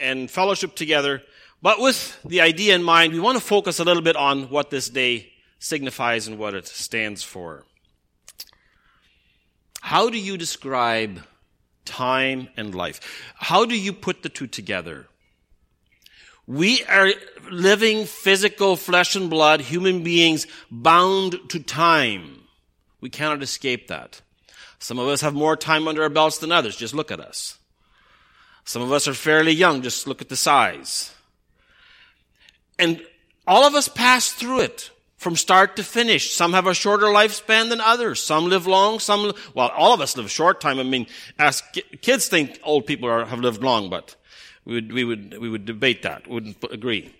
and fellowship together. But with the idea in mind, we want to focus a little bit on what this day signifies and what it stands for. How do you describe time and life? How do you put the two together? We are living physical flesh and blood human beings bound to time. We cannot escape that. Some of us have more time under our belts than others. Just look at us. Some of us are fairly young. Just look at the size. And all of us pass through it from start to finish. Some have a shorter lifespan than others. Some live long. Some, well, all of us live short time. I mean, as kids think old people are, have lived long, but we would, we would, we would debate that. Wouldn't agree.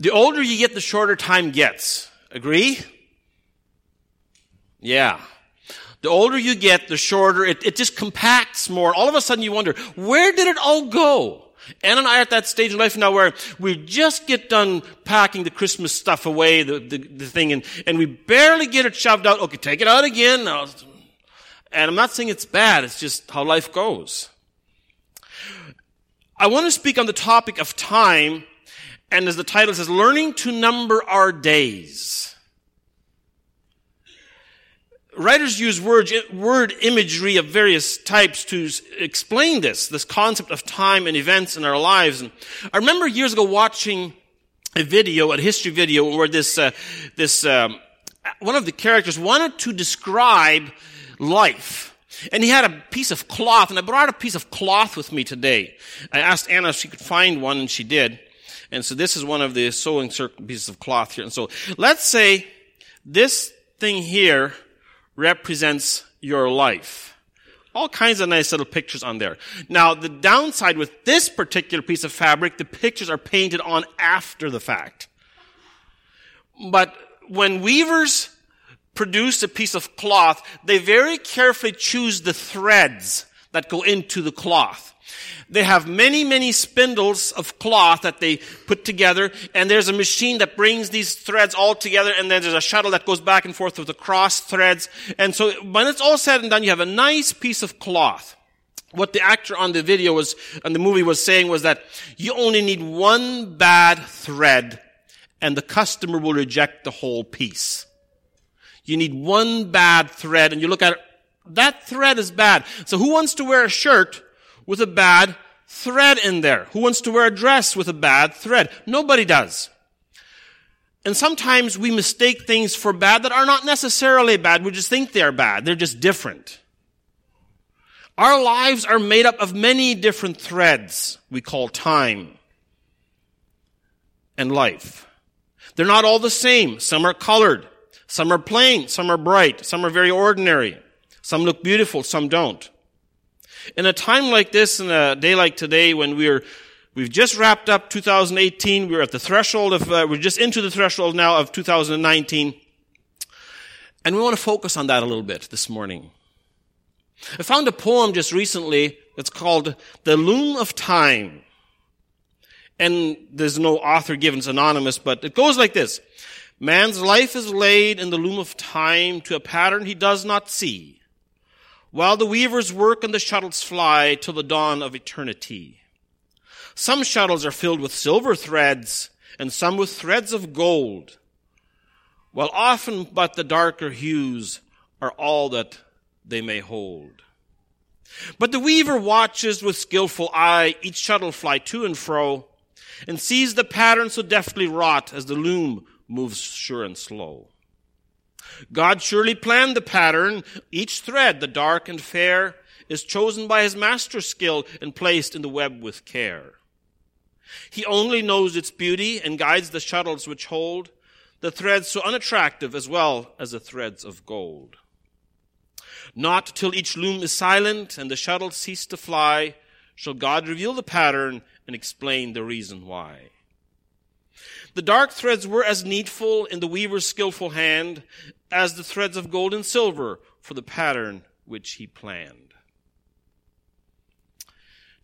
The older you get, the shorter time gets. Agree? Yeah. The older you get, the shorter it, it just compacts more. All of a sudden you wonder, where did it all go? Ann and I are at that stage in life now where we just get done packing the Christmas stuff away, the, the, the thing, and, and we barely get it shoved out. Okay, take it out again. And I'm not saying it's bad, it's just how life goes. I want to speak on the topic of time, and as the title says, learning to number our days writers use word, word imagery of various types to explain this, this concept of time and events in our lives. And I remember years ago watching a video, a history video, where this, uh, this, um, one of the characters wanted to describe life. And he had a piece of cloth, and I brought a piece of cloth with me today. I asked Anna if she could find one, and she did. And so this is one of the sewing circle pieces of cloth here. And so let's say this thing here represents your life. All kinds of nice little pictures on there. Now, the downside with this particular piece of fabric, the pictures are painted on after the fact. But when weavers produce a piece of cloth, they very carefully choose the threads that go into the cloth. They have many, many spindles of cloth that they put together, and there's a machine that brings these threads all together, and then there's a shuttle that goes back and forth with the cross threads. And so when it's all said and done, you have a nice piece of cloth. What the actor on the video was, on the movie was saying was that you only need one bad thread, and the customer will reject the whole piece. You need one bad thread, and you look at it, that thread is bad. So who wants to wear a shirt with a bad thread in there? Who wants to wear a dress with a bad thread? Nobody does. And sometimes we mistake things for bad that are not necessarily bad. We just think they're bad. They're just different. Our lives are made up of many different threads we call time and life. They're not all the same. Some are colored. Some are plain. Some are bright. Some are very ordinary. Some look beautiful. Some don't. In a time like this, in a day like today, when we're We've just wrapped up 2018. We're at the threshold of, uh, we're just into the threshold now of 2019. And we want to focus on that a little bit this morning. I found a poem just recently that's called The Loom of Time. And there's no author given, it's anonymous, but it goes like this. Man's life is laid in the loom of time to a pattern he does not see while the weavers work and the shuttles fly till the dawn of eternity. Some shuttles are filled with silver threads and some with threads of gold, while often but the darker hues are all that they may hold. But the weaver watches with skillful eye each shuttle fly to and fro and sees the pattern so deftly wrought as the loom moves sure and slow. God surely planned the pattern. Each thread, the dark and fair, is chosen by his master's skill and placed in the web with care. He only knows its beauty and guides the shuttles which hold the threads so unattractive as well as the threads of gold. Not till each loom is silent and the shuttles cease to fly shall God reveal the pattern and explain the reason why. The dark threads were as needful in the weaver's skillful hand as the threads of gold and silver for the pattern which he planned.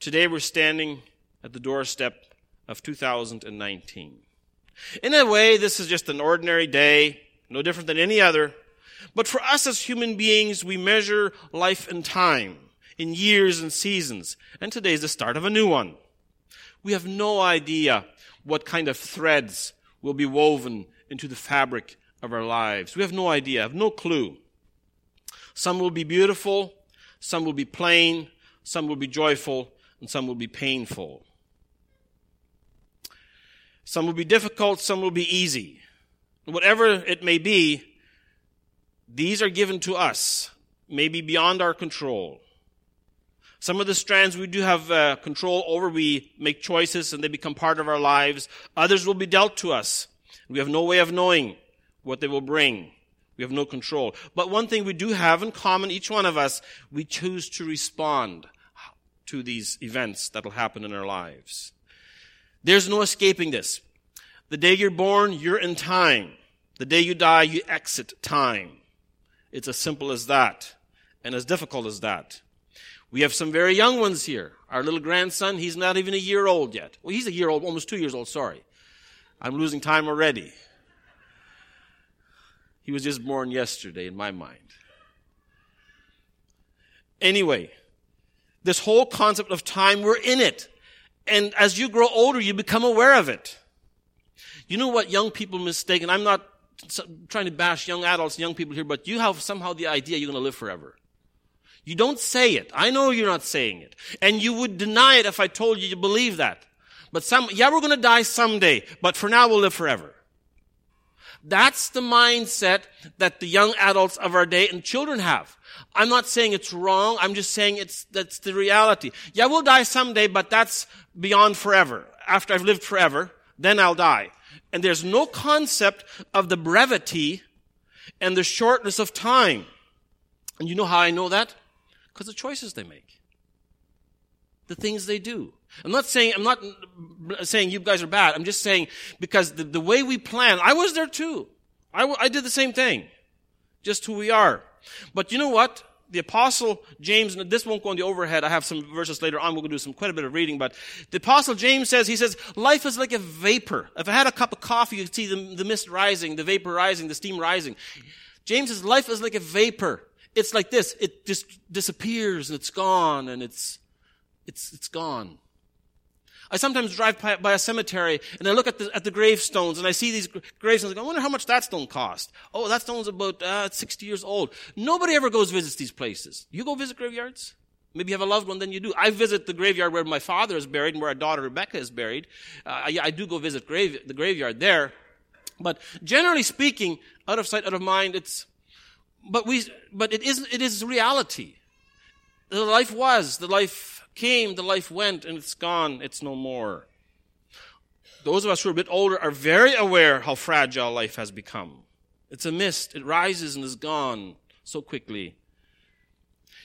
Today we're standing at the doorstep of 2019. In a way, this is just an ordinary day, no different than any other. But for us as human beings, we measure life in time, in years and seasons, and today is the start of a new one. We have no idea what kind of threads will be woven into the fabric of our lives. We have no idea, have no clue. Some will be beautiful, some will be plain, some will be joyful, and some will be painful. Some will be difficult, some will be easy. Whatever it may be, these are given to us, maybe beyond our control. Some of the strands we do have uh, control over. We make choices and they become part of our lives. Others will be dealt to us. We have no way of knowing what they will bring. We have no control. But one thing we do have in common, each one of us, we choose to respond to these events that will happen in our lives. There's no escaping this. The day you're born, you're in time. The day you die, you exit time. It's as simple as that and as difficult as that. We have some very young ones here. Our little grandson, he's not even a year old yet. Well, he's a year old, almost two years old, sorry. I'm losing time already. He was just born yesterday in my mind. Anyway, this whole concept of time, we're in it. And as you grow older, you become aware of it. You know what young people mistake, and I'm not trying to bash young adults, young people here, but you have somehow the idea you're going to live forever. You don't say it. I know you're not saying it. And you would deny it if I told you you believe that. But some, yeah, we're going to die someday, but for now we'll live forever. That's the mindset that the young adults of our day and children have. I'm not saying it's wrong. I'm just saying it's, that's the reality. Yeah, we'll die someday, but that's beyond forever. After I've lived forever, then I'll die. And there's no concept of the brevity and the shortness of time. And you know how I know that? Because the choices they make. The things they do. I'm not saying, I'm not saying you guys are bad. I'm just saying because the, the way we plan, I was there too. I, I did the same thing. Just who we are. But you know what? The apostle James, this won't go on the overhead. I have some verses later on. We're going to do some, quite a bit of reading, but the apostle James says, he says, life is like a vapor. If I had a cup of coffee, you'd see the, the mist rising, the vapor rising, the steam rising. James says, life is like a vapor it's like this. It just disappears and it's gone and it's, it's, it's gone. I sometimes drive by, a cemetery and I look at the, at the gravestones and I see these gravestones. I wonder how much that stone cost. Oh, that stone's about uh, 60 years old. Nobody ever goes visits these places. You go visit graveyards? Maybe you have a loved one, then you do. I visit the graveyard where my father is buried and where our daughter Rebecca is buried. Uh, I, I, do go visit grave, the graveyard there. But generally speaking, out of sight, out of mind, it's, but we, but it is, it is reality. The life was, the life came, the life went, and it's gone, it's no more. Those of us who are a bit older are very aware how fragile life has become. It's a mist. It rises and is gone so quickly.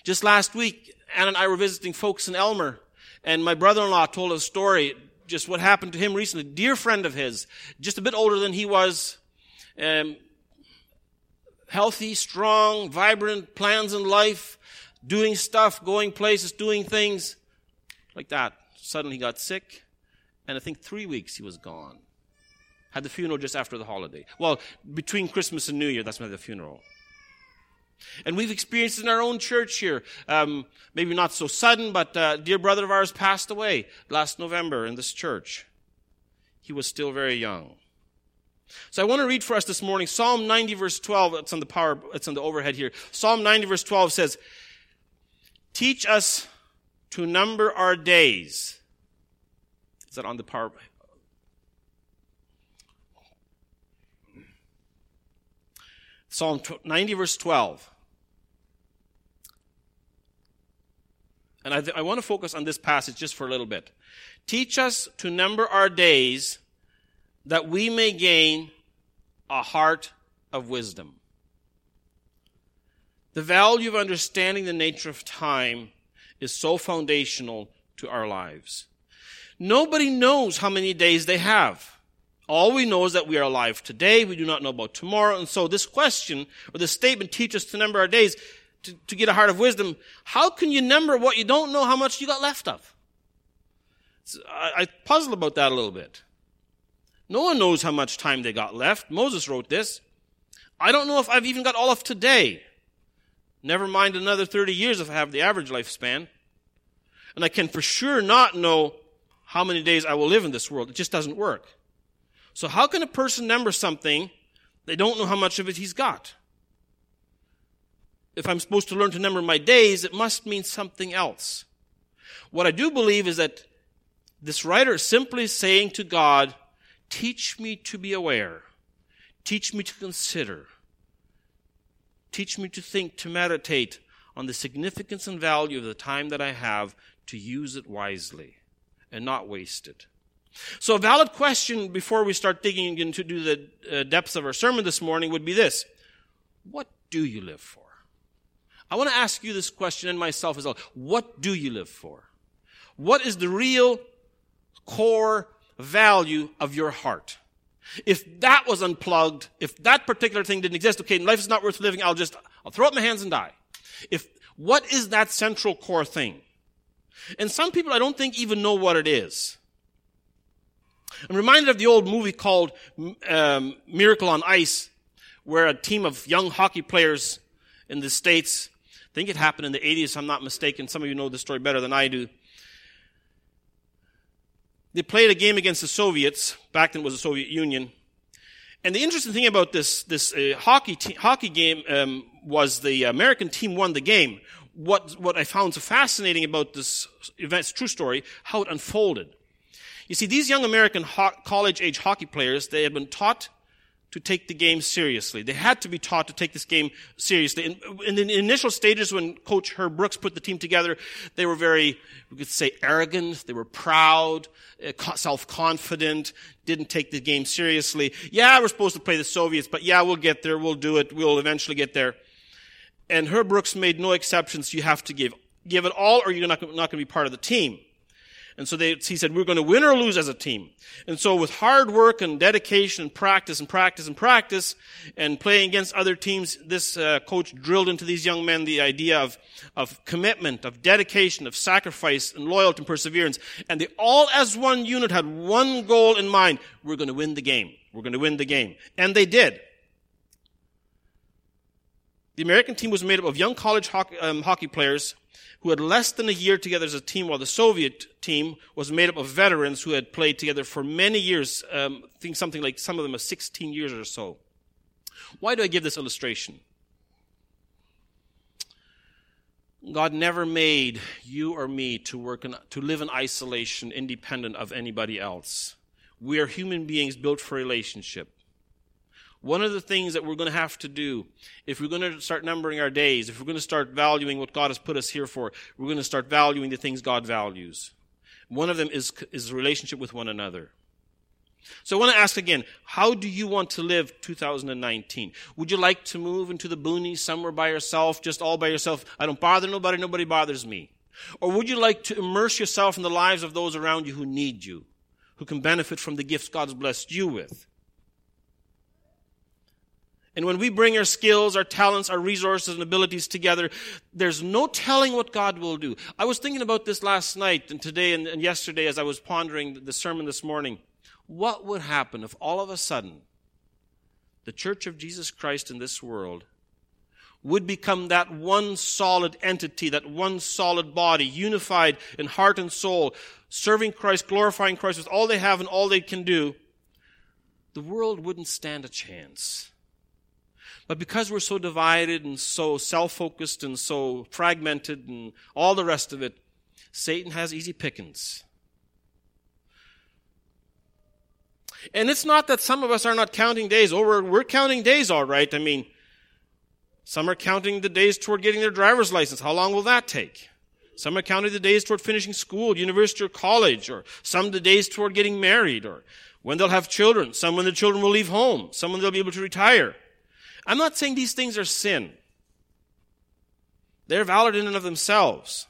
Just last week, Ann and I were visiting folks in Elmer, and my brother-in-law told a story, just what happened to him recently. Dear friend of his, just a bit older than he was, um, healthy, strong, vibrant plans in life, doing stuff, going places, doing things like that. Suddenly he got sick, and I think three weeks he was gone. Had the funeral just after the holiday. Well, between Christmas and New Year, that's when the funeral. And we've experienced in our own church here, um, maybe not so sudden, but uh, dear brother of ours passed away last November in this church. He was still very young. So I want to read for us this morning Psalm 90 verse 12. It's on the power, it's on the overhead here. Psalm 90 verse 12 says, Teach us to number our days. Is that on the power? Psalm 90 verse 12. And I, th- I want to focus on this passage just for a little bit. Teach us to number our days that we may gain a heart of wisdom. The value of understanding the nature of time is so foundational to our lives. Nobody knows how many days they have. All we know is that we are alive today. We do not know about tomorrow. And so this question or this statement teaches us to number our days to, to get a heart of wisdom. How can you number what you don't know how much you got left of? I, I puzzle about that a little bit. No one knows how much time they got left. Moses wrote this. I don't know if I've even got all of today. Never mind another 30 years if I have the average lifespan. And I can for sure not know how many days I will live in this world. It just doesn't work. So how can a person number something they don't know how much of it he's got? If I'm supposed to learn to number my days, it must mean something else. What I do believe is that this writer is simply saying to God, teach me to be aware. Teach me to consider. Teach me to think, to meditate on the significance and value of the time that I have to use it wisely and not waste it. So a valid question before we start digging into the uh, depths of our sermon this morning would be this. What do you live for? I want to ask you this question and myself as well. What do you live for? What is the real core value of your heart? If that was unplugged, if that particular thing didn't exist, okay, life is not worth living, I'll just, I'll throw up my hands and die. If, what is that central core thing? And some people I don't think even know what it is. I'm reminded of the old movie called um, Miracle on Ice, where a team of young hockey players in the States, I think it happened in the 80s, if I'm not mistaken. Some of you know the story better than I do. They played a game against the Soviets. Back then it was the Soviet Union. And the interesting thing about this, this uh, hockey, te- hockey game um, was the American team won the game. What, what I found so fascinating about this event, it's true story, how it unfolded. You see, these young American ho- college age hockey players, they had been taught to take the game seriously. They had to be taught to take this game seriously. In, in, the initial stages when Coach Herb Brooks put the team together, they were very, we could say arrogant, they were proud, uh, self-confident, didn't take the game seriously. Yeah, we're supposed to play the Soviets, but yeah, we'll get there, we'll do it, we'll eventually get there. And Herb Brooks made no exceptions. You have to give. Give it all or you're not, not going to be part of the team. And so they, he said, we're going to win or lose as a team. And so with hard work and dedication and practice and practice and practice and playing against other teams, this uh, coach drilled into these young men the idea of, of commitment, of dedication, of sacrifice and loyalty and perseverance. And they all as one unit had one goal in mind. We're going to win the game. We're going to win the game. And they did. The American team was made up of young college hockey, um, hockey players who had less than a year together as a team, while the Soviet team was made up of veterans who had played together for many years, um, I think something like some of them are 16 years or so. Why do I give this illustration? God never made you or me to work in, to live in isolation, independent of anybody else. We are human beings built for relationship. One of the things that we're going to have to do, if we're going to start numbering our days, if we're going to start valuing what God has put us here for, we're going to start valuing the things God values. One of them is, is relationship with one another. So I want to ask again, how do you want to live 2019? Would you like to move into the boonies somewhere by yourself, just all by yourself? I don't bother nobody, nobody bothers me. Or would you like to immerse yourself in the lives of those around you who need you, who can benefit from the gifts God's blessed you with? And when we bring our skills, our talents, our resources, and abilities together, there's no telling what God will do. I was thinking about this last night and today and, and yesterday as I was pondering the sermon this morning. What would happen if all of a sudden the Church of Jesus Christ in this world would become that one solid entity, that one solid body, unified in heart and soul, serving Christ, glorifying Christ with all they have and all they can do, the world wouldn't stand a chance. But because we're so divided and so self focused and so fragmented and all the rest of it, Satan has easy pickings. And it's not that some of us are not counting days. Oh, we're, we're counting days all right. I mean, some are counting the days toward getting their driver's license. How long will that take? Some are counting the days toward finishing school, university, or college, or some the days toward getting married, or when they'll have children. Some when the children will leave home. Some when they'll be able to retire. I'm not saying these things are sin. They're valid in and of themselves.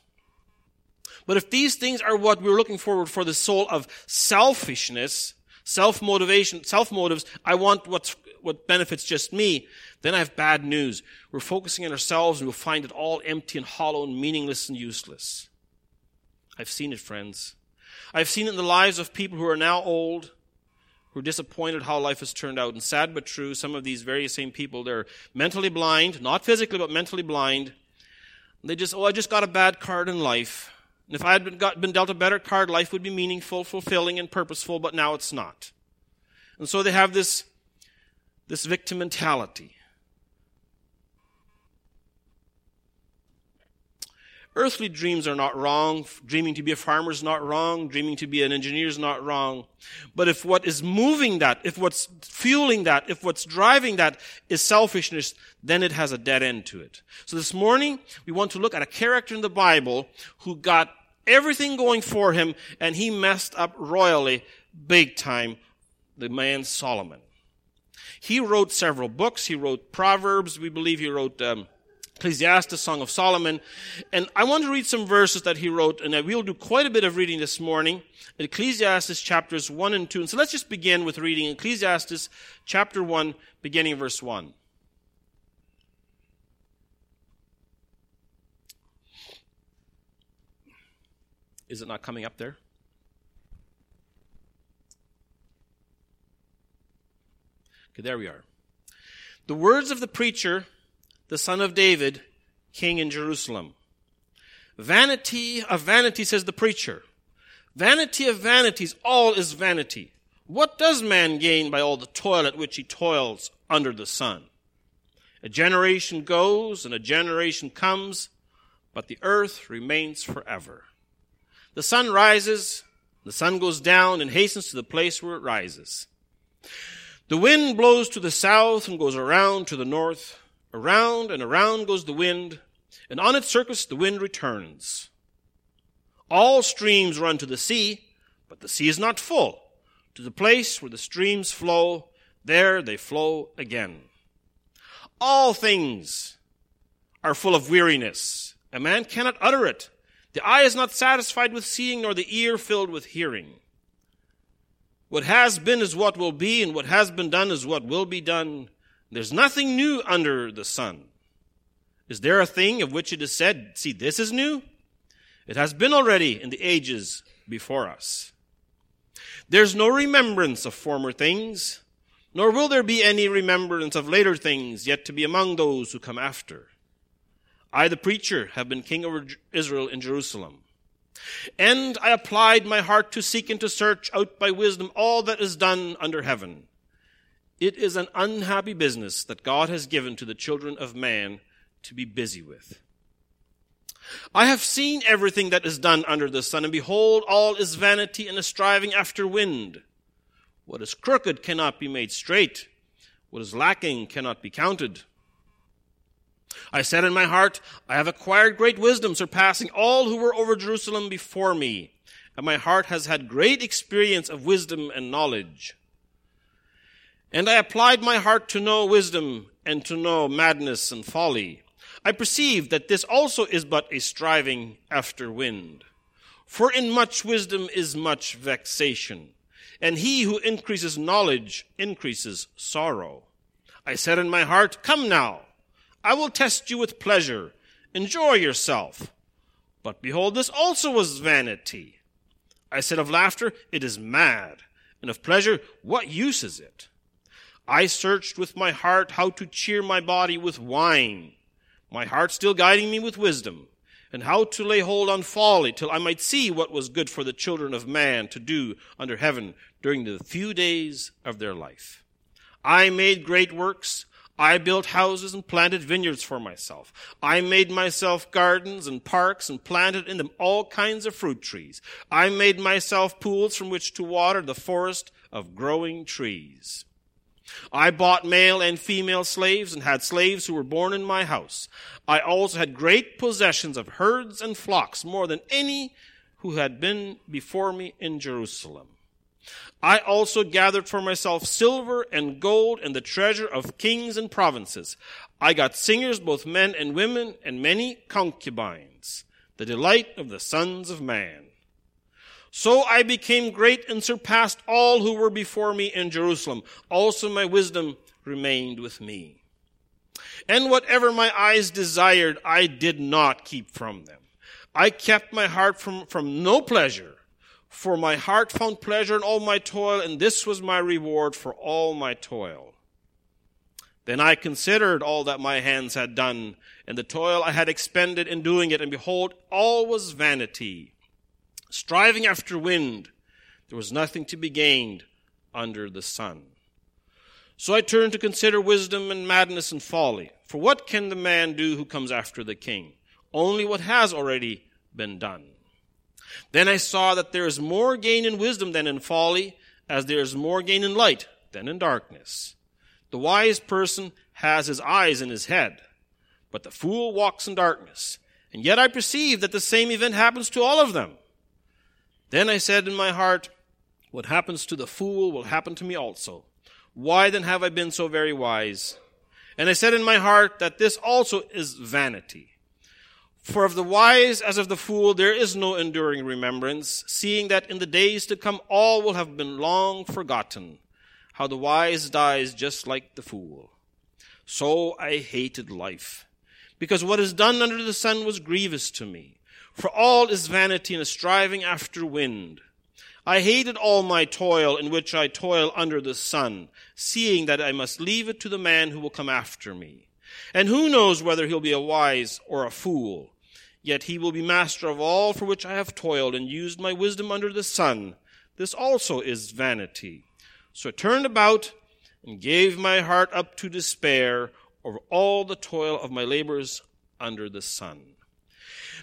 But if these things are what we're looking forward for the soul of selfishness, self-motivation, self-motives, I want what's, what benefits just me, then I have bad news. We're focusing on ourselves and we'll find it all empty and hollow and meaningless and useless. I've seen it, friends. I've seen it in the lives of people who are now old, who are disappointed how life has turned out. And sad but true, some of these very same people, they're mentally blind, not physically, but mentally blind. They just, oh, I just got a bad card in life. And if I had been, got, been dealt a better card, life would be meaningful, fulfilling, and purposeful, but now it's not. And so they have this, this victim mentality. Earthly dreams are not wrong. Dreaming to be a farmer is not wrong. Dreaming to be an engineer is not wrong. But if what is moving that, if what's fueling that, if what's driving that is selfishness, then it has a dead end to it. So this morning, we want to look at a character in the Bible who got everything going for him and he messed up royally, big time, the man Solomon. He wrote several books. He wrote Proverbs. We believe he wrote, um, Ecclesiastes, Song of Solomon. And I want to read some verses that he wrote, and we'll do quite a bit of reading this morning. Ecclesiastes chapters 1 and 2. And so let's just begin with reading Ecclesiastes chapter 1, beginning verse 1. Is it not coming up there? Okay, there we are. The words of the preacher the son of David, king in Jerusalem. Vanity of vanity, says the preacher. Vanity of vanities, all is vanity. What does man gain by all the toil at which he toils under the sun? A generation goes and a generation comes, but the earth remains forever. The sun rises, the sun goes down and hastens to the place where it rises. The wind blows to the south and goes around to the north. Around and around goes the wind, and on its circuits the wind returns. All streams run to the sea, but the sea is not full. To the place where the streams flow, there they flow again. All things are full of weariness. A man cannot utter it. The eye is not satisfied with seeing, nor the ear filled with hearing. What has been is what will be, and what has been done is what will be done. There's nothing new under the sun. Is there a thing of which it is said, see, this is new? It has been already in the ages before us. There's no remembrance of former things, nor will there be any remembrance of later things yet to be among those who come after. I, the preacher, have been king over Israel in Jerusalem. And I applied my heart to seek and to search out by wisdom all that is done under heaven. It is an unhappy business that God has given to the children of man to be busy with. I have seen everything that is done under the sun, and behold, all is vanity and a striving after wind. What is crooked cannot be made straight. What is lacking cannot be counted. I said in my heart, I have acquired great wisdom, surpassing all who were over Jerusalem before me. And my heart has had great experience of wisdom and knowledge. And I applied my heart to know wisdom and to know madness and folly. I perceived that this also is but a striving after wind. For in much wisdom is much vexation, and he who increases knowledge increases sorrow. I said in my heart, Come now, I will test you with pleasure. Enjoy yourself. But behold, this also was vanity. I said of laughter, It is mad, and of pleasure, what use is it? I searched with my heart how to cheer my body with wine, my heart still guiding me with wisdom, and how to lay hold on folly till I might see what was good for the children of man to do under heaven during the few days of their life. I made great works. I built houses and planted vineyards for myself. I made myself gardens and parks and planted in them all kinds of fruit trees. I made myself pools from which to water the forest of growing trees. I bought male and female slaves and had slaves who were born in my house. I also had great possessions of herds and flocks, more than any who had been before me in Jerusalem. I also gathered for myself silver and gold and the treasure of kings and provinces. I got singers, both men and women, and many concubines, the delight of the sons of man. So I became great and surpassed all who were before me in Jerusalem. Also my wisdom remained with me. And whatever my eyes desired, I did not keep from them. I kept my heart from, from no pleasure, for my heart found pleasure in all my toil, and this was my reward for all my toil. Then I considered all that my hands had done, and the toil I had expended in doing it, and behold, all was vanity striving after wind, there was nothing to be gained under the sun. So I turned to consider wisdom and madness and folly. For what can the man do who comes after the king? Only what has already been done. Then I saw that there is more gain in wisdom than in folly, as there is more gain in light than in darkness. The wise person has his eyes in his head, but the fool walks in darkness. And yet I perceive that the same event happens to all of them. Then I said in my heart, What happens to the fool will happen to me also. Why then have I been so very wise? And I said in my heart that this also is vanity. For of the wise as of the fool there is no enduring remembrance, seeing that in the days to come all will have been long forgotten. How the wise dies just like the fool. So I hated life, because what is done under the sun was grievous to me. For all is vanity and a striving after wind. I hated all my toil in which I toil under the sun, seeing that I must leave it to the man who will come after me. And who knows whether he'll be a wise or a fool? Yet he will be master of all for which I have toiled and used my wisdom under the sun. This also is vanity. So I turned about and gave my heart up to despair over all the toil of my labors under the sun.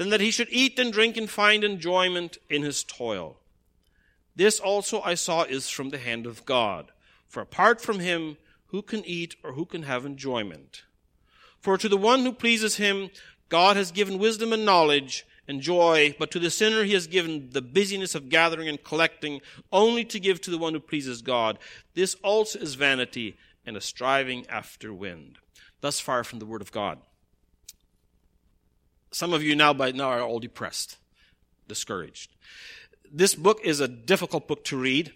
than that he should eat and drink and find enjoyment in his toil. This also I saw is from the hand of God. For apart from him, who can eat or who can have enjoyment? For to the one who pleases him, God has given wisdom and knowledge and joy, but to the sinner he has given the busyness of gathering and collecting, only to give to the one who pleases God. This also is vanity and a striving after wind. Thus far from the word of God. Some of you now by now are all depressed, discouraged. This book is a difficult book to read.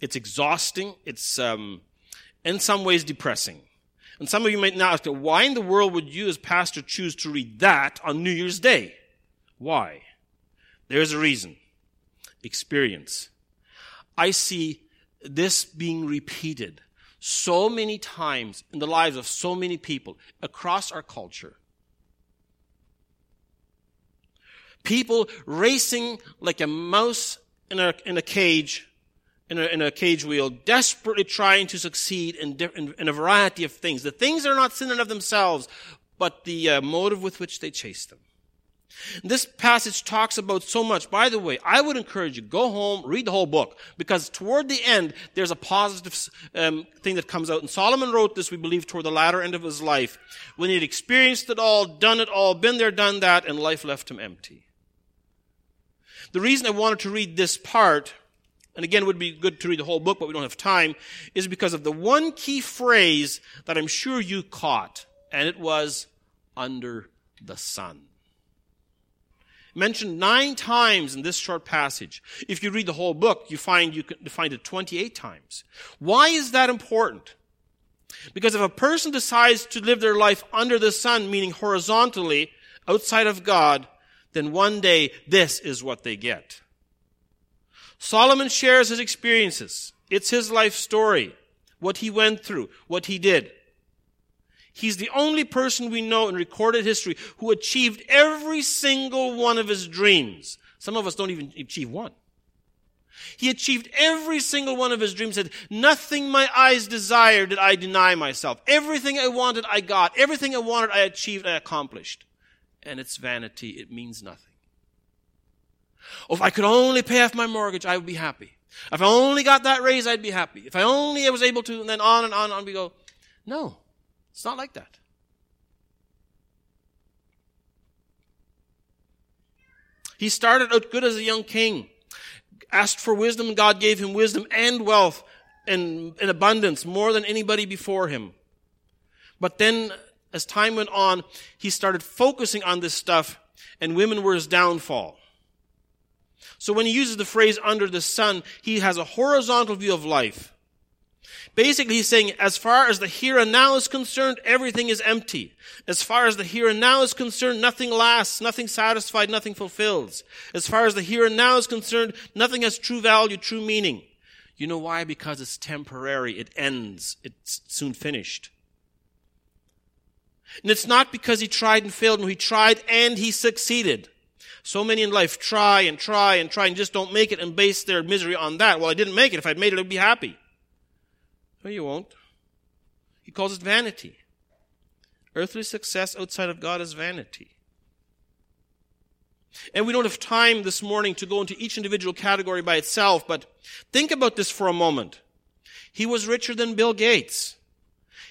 It's exhausting. It's um, in some ways depressing. And some of you might now ask, why in the world would you as pastor choose to read that on New Year's Day? Why? There's a reason. Experience. I see this being repeated so many times in the lives of so many people across our culture. People racing like a mouse in a, in a cage, in a, in a cage wheel, desperately trying to succeed in, in, in, a variety of things. The things are not sin in of themselves, but the uh, motive with which they chase them. This passage talks about so much. By the way, I would encourage you, go home, read the whole book, because toward the end, there's a positive um, thing that comes out. And Solomon wrote this, we believe, toward the latter end of his life, when he had experienced it all, done it all, been there, done that, and life left him empty. The reason I wanted to read this part, and again, it would be good to read the whole book, but we don't have time, is because of the one key phrase that I'm sure you caught, and it was under the sun. Mentioned nine times in this short passage. If you read the whole book, you find you can find it 28 times. Why is that important? Because if a person decides to live their life under the sun, meaning horizontally, outside of God, then one day this is what they get. Solomon shares his experiences. It's his life story, what he went through, what he did. He's the only person we know in recorded history who achieved every single one of his dreams. Some of us don't even achieve one. He achieved every single one of his dreams. Said, nothing my eyes desired did I deny myself. Everything I wanted, I got. Everything I wanted, I achieved, I accomplished and it's vanity. It means nothing. Oh, if I could only pay off my mortgage, I would be happy. If I only got that raise, I'd be happy. If I only I was able to, and then on and on and on we go. No, it's not like that. He started out good as a young king, asked for wisdom, and God gave him wisdom and wealth in, in abundance, more than anybody before him. But then as time went on, he started focusing on this stuff, and women were his downfall. So when he uses the phrase under the sun, he has a horizontal view of life. Basically, he's saying, as far as the here and now is concerned, everything is empty. As far as the here and now is concerned, nothing lasts, nothing satisfied, nothing fulfills. As far as the here and now is concerned, nothing has true value, true meaning. You know why? Because it's temporary. It ends. It's soon finished. And it's not because he tried and failed. No, he tried and he succeeded. So many in life try and try and try and just don't make it and base their misery on that. Well, I didn't make it. If I'd made it, I'd be happy. No, you won't. He calls it vanity. Earthly success outside of God is vanity. And we don't have time this morning to go into each individual category by itself, but think about this for a moment. He was richer than Bill Gates.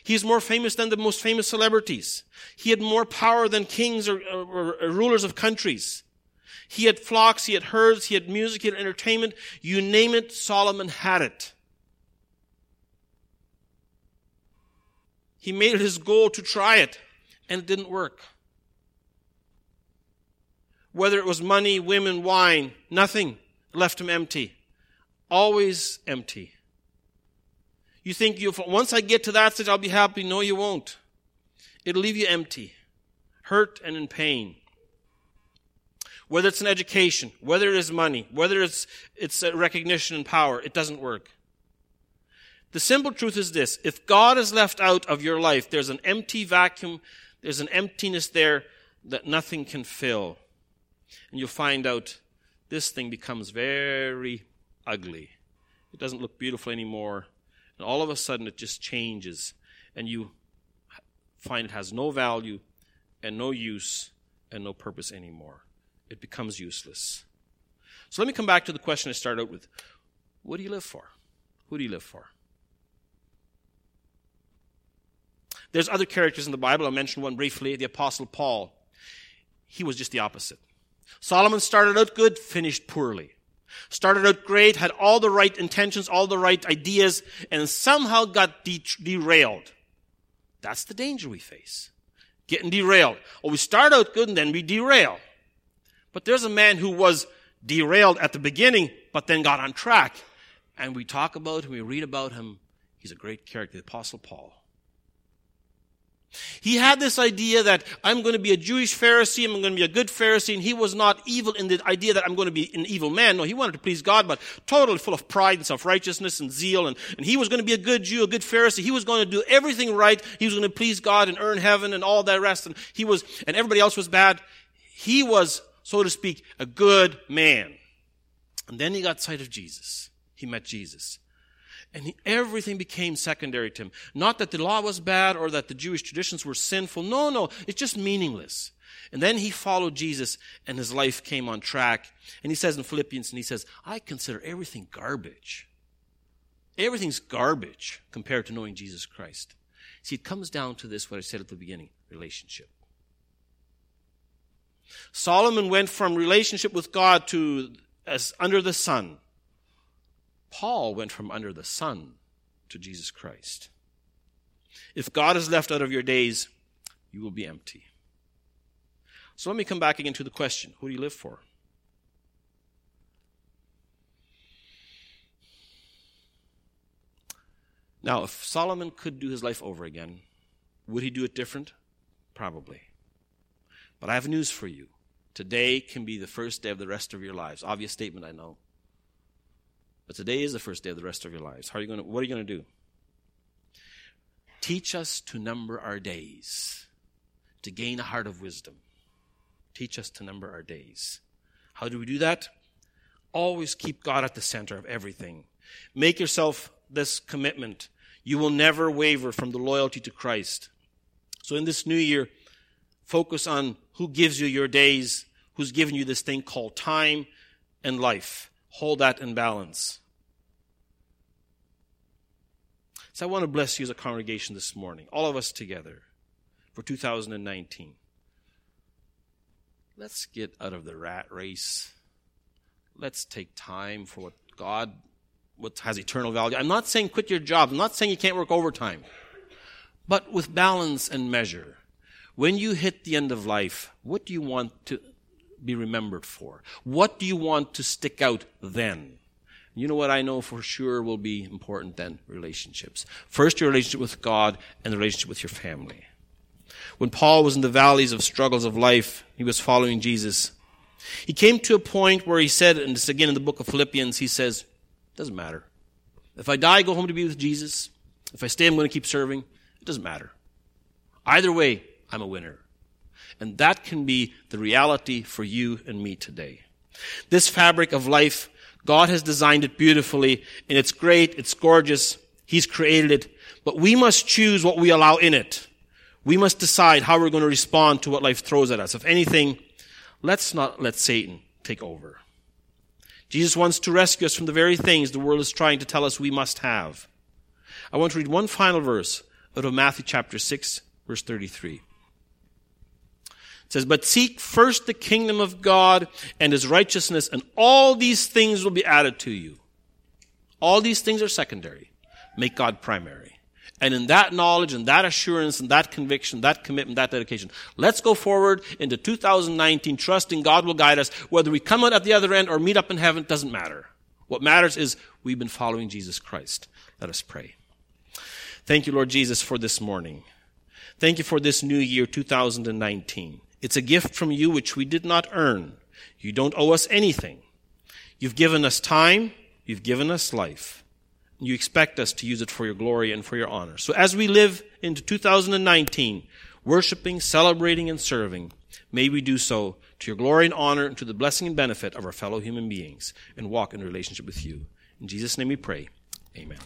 He is more famous than the most famous celebrities. He had more power than kings or, or, or, rulers of countries. He had flocks, he had herds, he had music, he had entertainment. You name it, Solomon had it. He made it his goal to try it, and it didn't work. Whether it was money, women, wine, nothing left him empty. Always empty. You think you once I get to that stage I'll be happy. No, you won't. It'll leave you empty, hurt and in pain. Whether it's an education, whether it is money, whether it's it's recognition and power, it doesn't work. The simple truth is this. If God is left out of your life, there's an empty vacuum, there's an emptiness there that nothing can fill. And you'll find out this thing becomes very ugly. It doesn't look beautiful anymore. And all of a sudden it just changes. And you find it has no value and no use and no purpose anymore. It becomes useless. So let me come back to the question I started out with. What do you live for? Who do you live for? There's other characters in the Bible. I'll mention one briefly the Apostle Paul. He was just the opposite. Solomon started out good, finished poorly. Started out great, had all the right intentions, all the right ideas, and somehow got de- derailed. That's the danger we face. Getting derailed. Well, we start out good and then we derail. But there's a man who was derailed at the beginning, but then got on track. And we talk about him, we read about him. He's a great character, the Apostle Paul. He had this idea that I'm going to be a Jewish Pharisee, I'm going to be a good Pharisee, and he was not evil in the idea that I'm going to be an evil man. No, he wanted to please God, but totally full of pride and self-righteousness and zeal, and, and he was going to be a good Jew, a good Pharisee. He was going to do everything right. He was going to please God and earn heaven and all that rest, and he was, and everybody else was bad. He was, so to speak, a good man. And then he got sight of Jesus. He met Jesus. And he, everything became secondary to him. Not that the law was bad or that the Jewish traditions were sinful. No, no. It's just meaningless. And then he followed Jesus and his life came on track. And he says in Philippians, and he says, I consider everything garbage. Everything's garbage compared to knowing Jesus Christ. See, it comes down to this, what I said at the beginning, relationship. Solomon went from relationship with God to as under the sun. Paul went from under the sun to Jesus Christ. If God is left out of your days, you will be empty. So let me come back again to the question who do you live for? Now, if Solomon could do his life over again, would he do it different? Probably. But I have news for you. Today can be the first day of the rest of your lives. Obvious statement, I know. But today is the first day of the rest of your lives. How are you going to, what are you going to do? Teach us to number our days, to gain a heart of wisdom. Teach us to number our days. How do we do that? Always keep God at the center of everything. Make yourself this commitment. You will never waver from the loyalty to Christ. So in this new year, focus on who gives you your days, who's given you this thing called time and life hold that in balance. So I want to bless you as a congregation this morning, all of us together, for 2019. Let's get out of the rat race. Let's take time for what God what has eternal value. I'm not saying quit your job. I'm not saying you can't work overtime. But with balance and measure. When you hit the end of life, what do you want to be remembered for? What do you want to stick out then? You know what I know for sure will be important then? Relationships. First, your relationship with God and the relationship with your family. When Paul was in the valleys of struggles of life, he was following Jesus. He came to a point where he said, and this again in the book of Philippians, he says, doesn't matter. If I die, I go home to be with Jesus. If I stay, I'm going to keep serving. It doesn't matter. Either way, I'm a winner. And that can be the reality for you and me today. This fabric of life, God has designed it beautifully, and it's great, it's gorgeous, He's created it, but we must choose what we allow in it. We must decide how we're going to respond to what life throws at us. If anything, let's not let Satan take over. Jesus wants to rescue us from the very things the world is trying to tell us we must have. I want to read one final verse out of Matthew chapter 6, verse 33. It says, But seek first the kingdom of God and his righteousness, and all these things will be added to you. All these things are secondary. Make God primary. And in that knowledge and that assurance and that conviction, that commitment, that dedication, let's go forward into 2019 trusting God will guide us. Whether we come out at the other end or meet up in heaven doesn't matter. What matters is we've been following Jesus Christ. Let us pray. Thank you, Lord Jesus, for this morning. Thank you for this new year, 2019. It's a gift from you which we did not earn. You don't owe us anything. You've given us time. You've given us life. You expect us to use it for your glory and for your honor. So as we live into 2019, worshiping, celebrating, and serving, may we do so to your glory and honor and to the blessing and benefit of our fellow human beings and walk in relationship with you. In Jesus' name we pray. Amen.